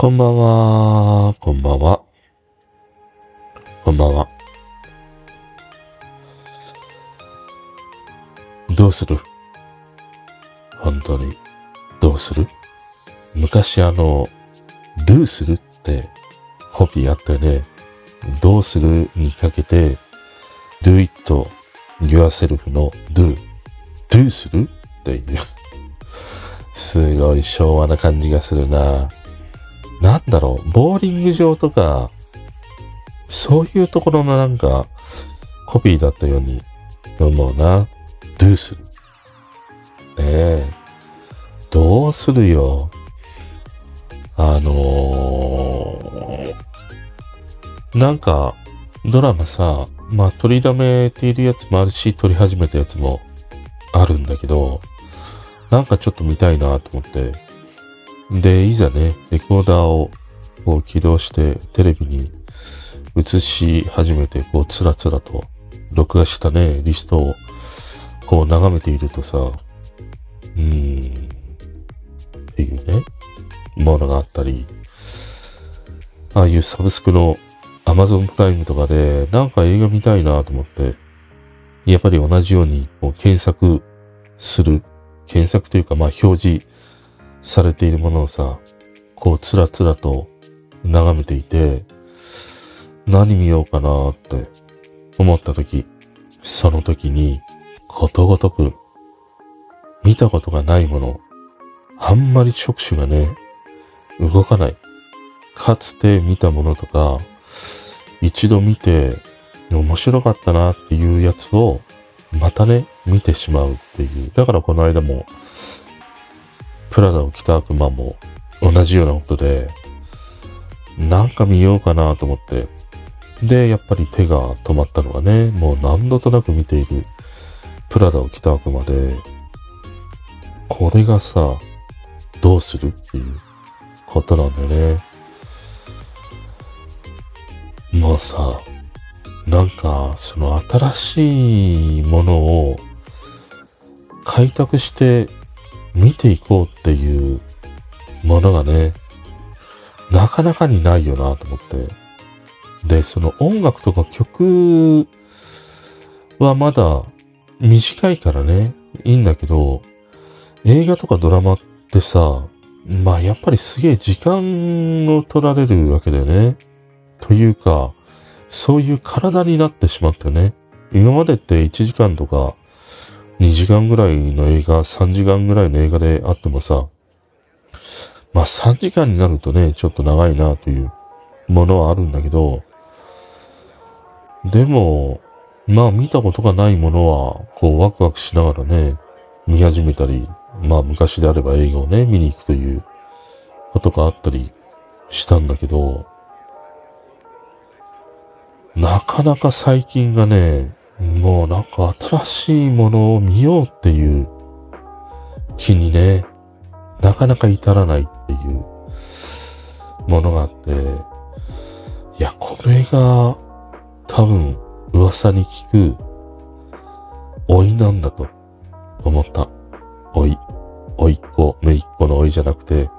こんばんは、こんばんは。こんばんは。どうする？本当に、どうする？昔あの、do するってコピーあったよね。どうするにかけて、do it yourself の do、do する？っていう。すごい昭和な感じがするな。なんだろう、ボーリング場とか、そういうところのなんか、コピーだったように思うな。do する？ねえ。どうするよ？あのー、なんか、ドラマさ、まあ、取りだめているやつもあるし、撮り始めたやつもあるんだけど、なんかちょっと見たいなと思って。で、いざね、レコーダーをこう起動してテレビに映し始めて、こう、つらつらと録画したね、リストをこう眺めているとさ、うーん、っていうね、ものがあったり、ああいうサブスクの Amazon プライムとかで、なんか映画見たいなと思って、やっぱり同じようにこう検索する、検索というかまあ表示されているものをさ、こうつらつらと眺めていて、何見ようかなって思った時、その時にことごとく見たことがないもの、あんまり触手がね、動かない。かつて見たものとか、一度見て面白かったなっていうやつをまたね、見てしまうっていう。だからこの間も、プラダを着た悪魔も同じようなことで、なんか見ようかなと思って。で、やっぱり手が止まったのがね、もう何度となく見ているプラダを着た悪魔で、これがさ、どうするっていうことなんだよね。もうさ、なんか、その新しいものを開拓して見ていこうっていうものがね、なかなかにないよなと思って。で、その音楽とか曲はまだ短いからね、いいんだけど、映画とかドラマってさ、まあやっぱりすげえ時間を取られるわけだよね。というか、そういう体になってしまってね。今までって1時間とか2時間ぐらいの映画、3時間ぐらいの映画であってもさ、まあ3時間になるとね、ちょっと長いなというものはあるんだけど、でも、まあ見たことがないものは、こうワクワクしながらね、見始めたり、まあ昔であれば映画をね、見に行くということがあったりしたんだけど、なかなか最近がね、もうなんか新しいものを見ようっていう気にね、なかなか至らないっていうものがあって、いや、これが多分噂に聞く老いなんだと思った。老い。老いっ子、めいっ子の老いじゃなくて、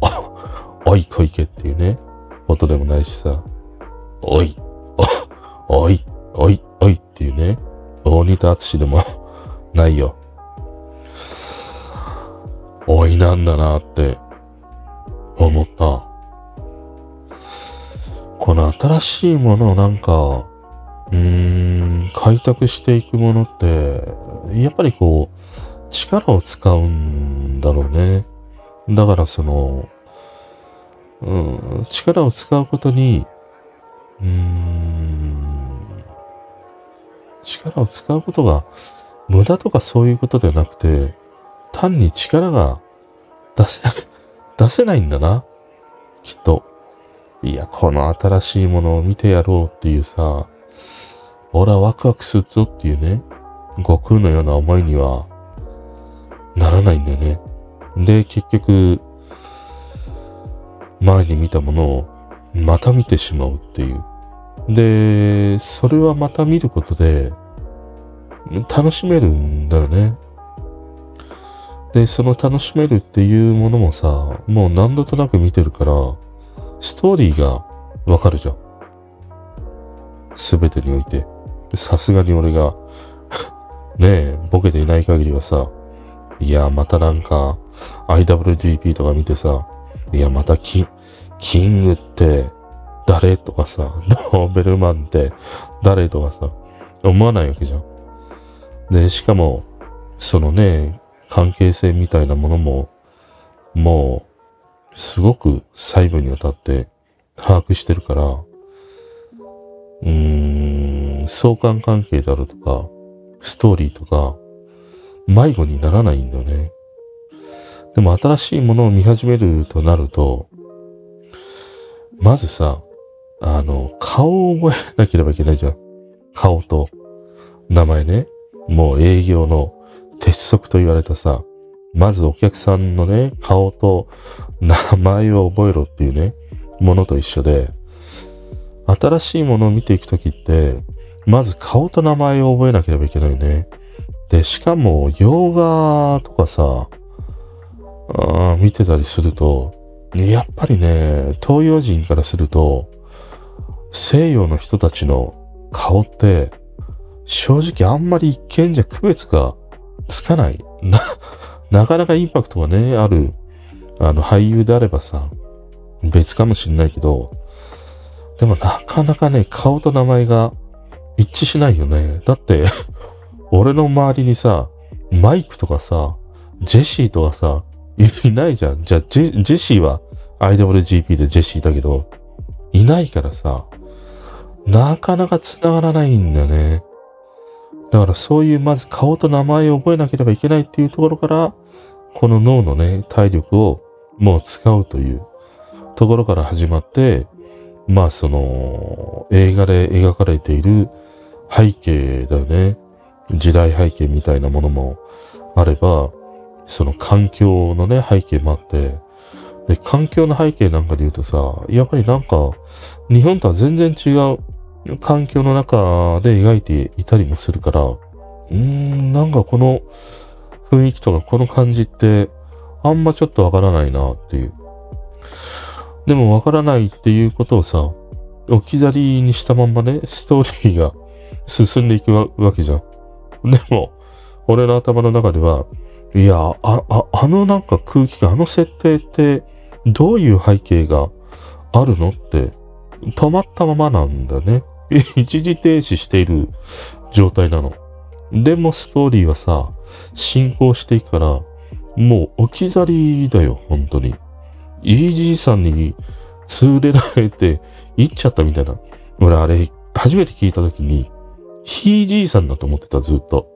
お、老い小池っていうね、ことでもないしさ、老い、お、おい、おい、おいっていうね、大仁田厚でも ないよ。おいなんだなって思った。この新しいものをなんか、うーん、開拓していくものって、やっぱりこう、力を使うんだろうね。だからその、うん、力を使うことに、うん、を使うことが無駄とかそういうことではなくて、単に力が出せ、出せないんだな。きっと。いや、この新しいものを見てやろうっていうさ、俺はワクワクするぞっていうね、悟空のような思いにはならないんだよね。で、結局、前に見たものをまた見てしまうっていう。で、それはまた見ることで楽しめるんだよね。で、その楽しめるっていうものもさ、もう何度となく見てるから、ストーリーがわかるじゃん。すべてにおいて。さすがに俺が ねえ、ボケていない限りはさ、いや、またなんか、IWGP とか見てさ、いや、またキキングって誰とかさ、ノーベルマンって誰とかさ、思わないわけじゃん。で、しかも、そのね、関係性みたいなものも、もう、すごく細部にわたって把握してるから、うーん、相関関係であるとか、ストーリーとか、迷子にならないんだよね。でも新しいものを見始めるとなると、まずさ、あの、顔を覚えなければいけないじゃん。顔と名前ね。もう営業の鉄則と言われたさ、まずお客さんのね、顔と名前を覚えろっていうね、ものと一緒で、新しいものを見ていくときって、まず顔と名前を覚えなければいけないね。で、しかも、洋画とかさ、あ見てたりすると、やっぱりね、東洋人からすると、西洋の人たちの顔って、正直あんまり一見じゃ区別がつかない。な、なかなかインパクトがね、ある、あの、俳優であればさ、別かもしんないけど、でもなかなかね、顔と名前が一致しないよね。だって 俺の周りにさ、マイクとかさ、ジェシーとかさ、いないじゃん。じゃジェ、ジェシーは IWGP でジェシーだけど、いないからさ、なかなか繋がらないんだよね。だからそういうまず顔と名前を覚えなければいけないっていうところから、この脳のね、体力をもう使うというところから始まって、まあその映画で描かれている背景だよね。時代背景みたいなものもあれば、その環境のね、背景もあって、で、環境の背景なんかで言うとさ、やっぱりなんか、日本とは全然違う環境の中で描いていたりもするから、うーん、なんかこの雰囲気とかこの感じって、あんまちょっとわからないなっていう。でもわからないっていうことをさ、置き去りにしたまんまね、ストーリーが進んでいくわけじゃん。でも、俺の頭の中では、いや、あ、あ、あのなんか空気感、あの設定って、どういう背景があるのって、止まったままなんだね。一時停止している状態なの。でもストーリーはさ、進行していくから、もう置き去りだよ、本当に。イージーさんに連れられて行っちゃったみたいな。俺あれ、初めて聞いた時に、ひいじいさんだと思ってた、ずっと。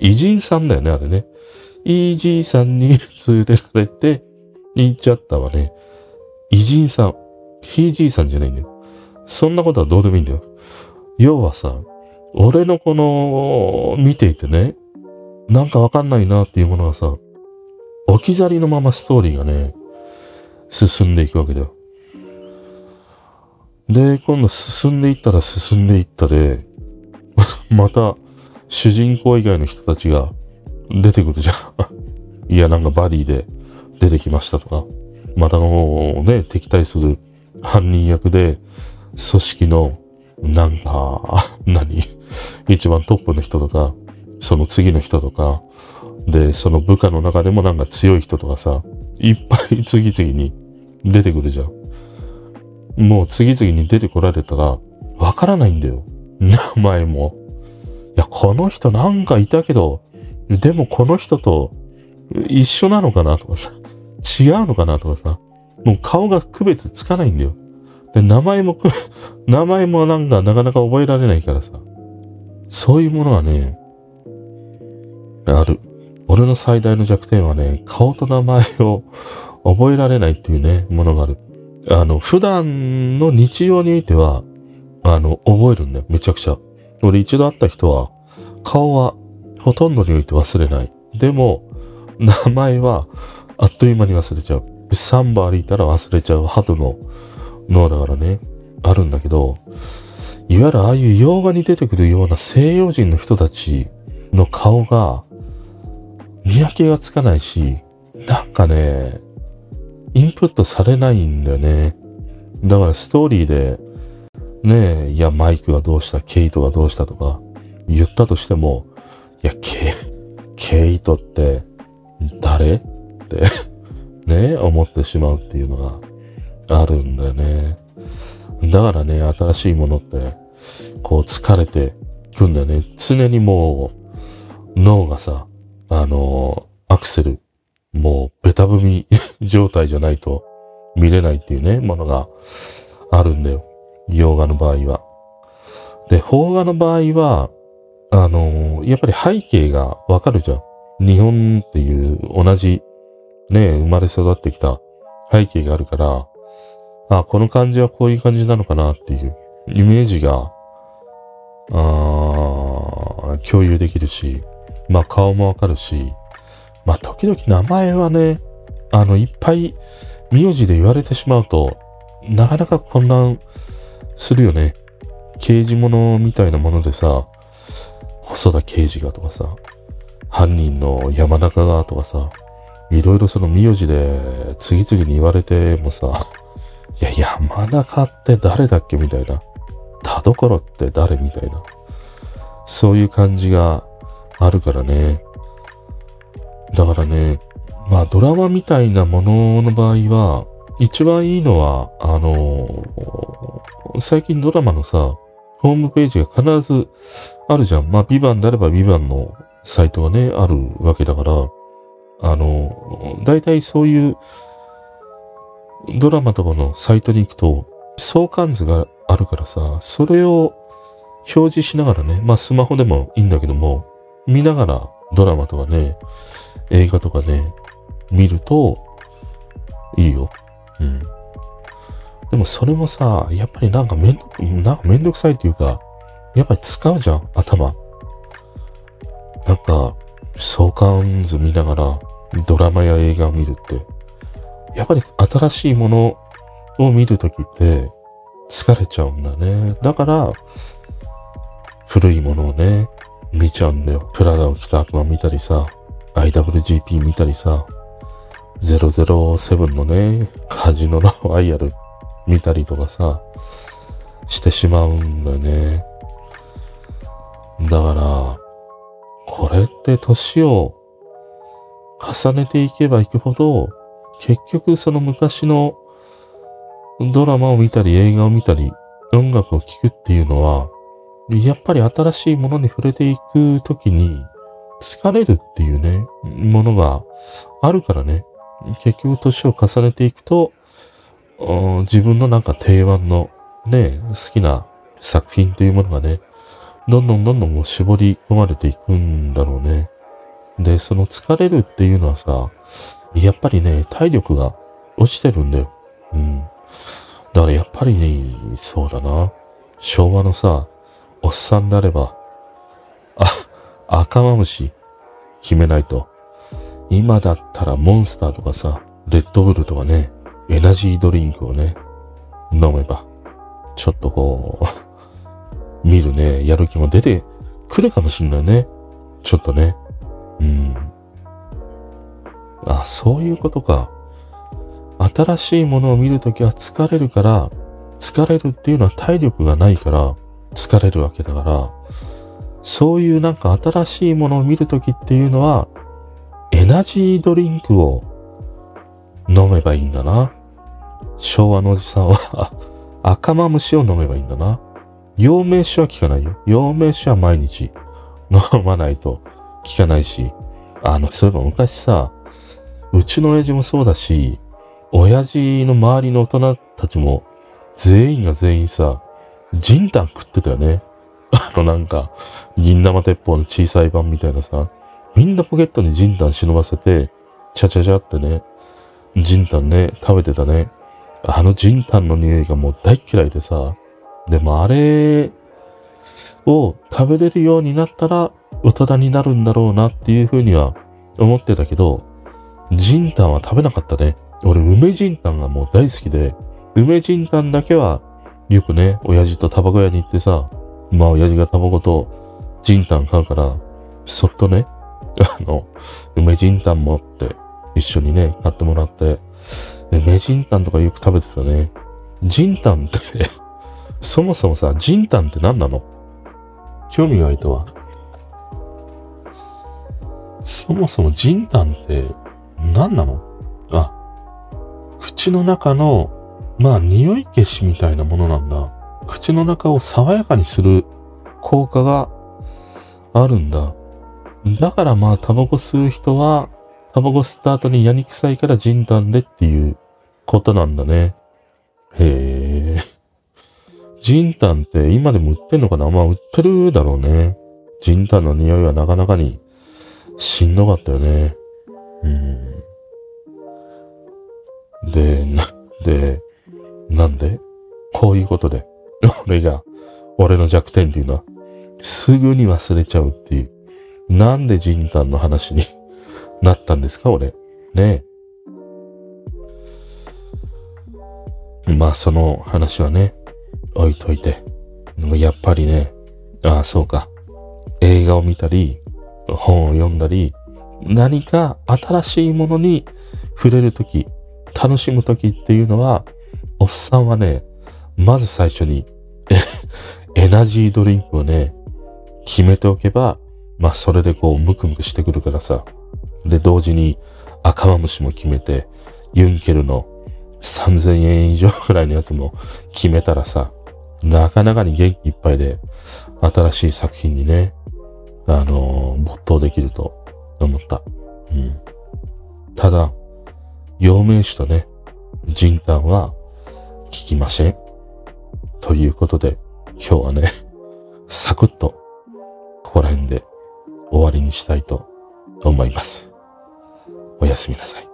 偉人さんだよね、あれね。イージーさんに連れられて行っちゃったわね。偉人さん。ひいじいさんじゃないんだよ。そんなことはどうでもいいんだよ。要はさ、俺のこの、見ていてね、なんかわかんないなっていうものがさ、置き去りのままストーリーがね、進んでいくわけだよ。で、今度進んでいったら進んでいったで、また、主人公以外の人たちが出てくるじゃん。いや、なんかバディで出てきましたとか。またもうね、敵対する犯人役で、組織の、なんか、何？一番トップの人とか、その次の人とか、で、その部下の中でもなんか強い人とかさ、いっぱい 次々に出てくるじゃん。もう次々に出てこられたら、わからないんだよ。名前も。いや、この人なんかいたけど、でもこの人と一緒なのかなとかさ、違うのかなとかさ、もう顔が区別つかないんだよ。で、名前も 名前もなんかなかなか覚えられないからさ、そういうものはね、ある。俺の最大の弱点はね、顔と名前を 覚えられないっていうね、ものがある。あの、普段の日常においては、あの、覚えるんだよ。めちゃくちゃ。俺一度会った人は、顔はほとんどにおいて忘れない。でも、名前はあっという間に忘れちゃう。サンバ歩いたら忘れちゃう鳩の脳だからね、あるんだけど、いわゆるああいう洋画に出てくるような西洋人の人たちの顔が見分けがつかないし、なんかね、インプットされないんだよね。だからストーリーで、ねえ、いや、マイクがどうした、ケイトがどうしたとか言ったとしても、いや、ケ、ケイトって誰？ってね、思ってしまうっていうのがあるんだよね。だからね、新しいものって、こう疲れてくんだよね。常にもう、脳がさ、あの、アクセル、もうベタ踏み 状態じゃないと見れないっていうね、ものがあるんだよ。洋画の場合は。で、邦画の場合は、あのやっぱり背景がわかるじゃん。日本っていう同じね、生まれ育ってきた背景があるから、あ、この感じはこういう感じなのかなっていうイメージが、あ共有できるし、まあ顔もわかるし、まあ時々名前はね、あの、いっぱい名字で言われてしまうと、なかなか混乱するよね。刑事物みたいなものでさ、細田刑事がとかさ、犯人の山中がとかさ、いろいろその名字で次々に言われてもさ、いや、山中って誰だっけみたいな。田所って誰みたいな。そういう感じがあるからね。だからね、まあドラマみたいなものの場合は、一番いいのは、あのー、最近ドラマのさ、ホームページが必ずあるじゃん。まあ、ビバンであればビバンのサイトがね、あるわけだから、あの、大体そういうドラマとかのサイトに行くと、相関図があるからさ、それを表示しながらね、まあスマホでもいいんだけども、見ながらドラマとかね、映画とかね、見るといいよ。うん。でもそれもさ、やっぱりなんかめんど、なんかめんどくさいっていうか、やっぱり使うじゃん、頭。なんか、相関図見ながらドラマや映画を見るって、やっぱり新しいものを見るときって疲れちゃうんだね。だから、古いものをね、見ちゃうんだよ。プラダを着た悪魔見たりさ、IWGP 見たりさ、007のね、カジノのワイヤル見たりとかさ、してしまうんだよね。だから、これって年を重ねていけばいくほど、結局その昔のドラマを見たり映画を見たり音楽を聴くっていうのは、やっぱり新しいものに触れていくときに疲れるっていうね、ものがあるからね。結局年を重ねていくと、自分のなんか定番のね、好きな作品というものがね、どんどんどんどん絞り込まれていくんだろうね。で、その疲れるっていうのはさ、やっぱりね、体力が落ちてるんだよ。うん。だからやっぱりね、そうだな。昭和のさ、おっさんであれば、あ、赤マムシ決めないと。今だったらモンスターとかさ、レッドブルとかね、エナジードリンクをね、飲めば、ちょっとこう見るね、やる気も出てくるかもしんないね。ちょっとね。うん。あ、そういうことか。新しいものを見るときは疲れるから、疲れるっていうのは体力がないから疲れるわけだから、そういうなんか新しいものを見るときっていうのは、エナジードリンクを飲めばいいんだな。昭和のおじさんは 赤マムシを飲めばいいんだな。陽明酒は効かないよ。陽明酒は毎日飲まないと効かないし。あの、そういえば昔さ、うちの親父もそうだし、親父の周りの大人たちも全員が全員さ、ジンタン食ってたよね。あのなんか、銀玉鉄砲の小さい版みたいなさ、みんなポケットにジンタン忍ばせて、ちゃちゃちゃってね、ジンタンね、食べてたね。あのジンタンの匂いがもう大嫌いでさ、でもあれを食べれるようになったら大人になるんだろうなっていうふうには思ってたけど、ジンタンは食べなかったね。俺、梅ジンタンがもう大好きで、梅ジンタンだけはよくね、親父とタバコ屋に行ってさ、まあ親父がタバコとジンタン買うから、そっとね、あの、梅ジンタン持って一緒にね、買ってもらって、梅ジンタンとかよく食べてたね。ジンタンって そもそもさ、ジンタンって何なの？興味が湧いたわ。そもそもジンタンって何なの？あ、口の中の、まあ匂い消しみたいなものなんだ。口の中を爽やかにする効果があるんだ。だからまあタバコ吸う人は、タバコ吸った後にやにくさいからジンタンでっていうことなんだね。へえ。ジンタンって今でも売ってんのかな？まあ売ってるだろうね。ジンタンの匂いはなかなかにしんどかったよね。うん。で、な、で、なんで？こういうことで。俺が、俺の弱点っていうのは、すぐに忘れちゃうっていう。なんでジンタンの話に なったんですか？俺。ねえ。まあその話はね、置いといて。やっぱりね、ああ、そうか。映画を見たり、本を読んだり、何か新しいものに触れるとき、楽しむときっていうのは、おっさんはね、まず最初に、エナジードリンクをね、決めておけば、まあそれでこうムクムクしてくるからさ。で、同時に赤マムシも決めて、ユンケルの3000円以上ぐらいのやつも 決めたらさ、なかなかに元気いっぱいで、新しい作品にね、あのー、没頭できると思った。うん。ただ、陽明酒とね、人丹は効きません。ということで、今日はね、サクッと、ここら辺で終わりにしたいと思います。おやすみなさい。